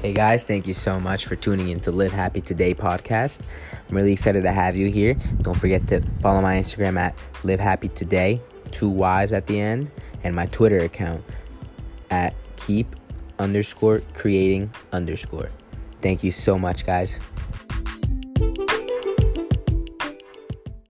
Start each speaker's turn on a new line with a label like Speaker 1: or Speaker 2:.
Speaker 1: Hey guys, thank you so much for tuning in to Live Happy Today podcast. I'm really excited to have you here. Don't forget to follow my Instagram at Live Happy Today, two Y's at the end, and my Twitter account at keep underscore creating underscore. Thank you so much, guys.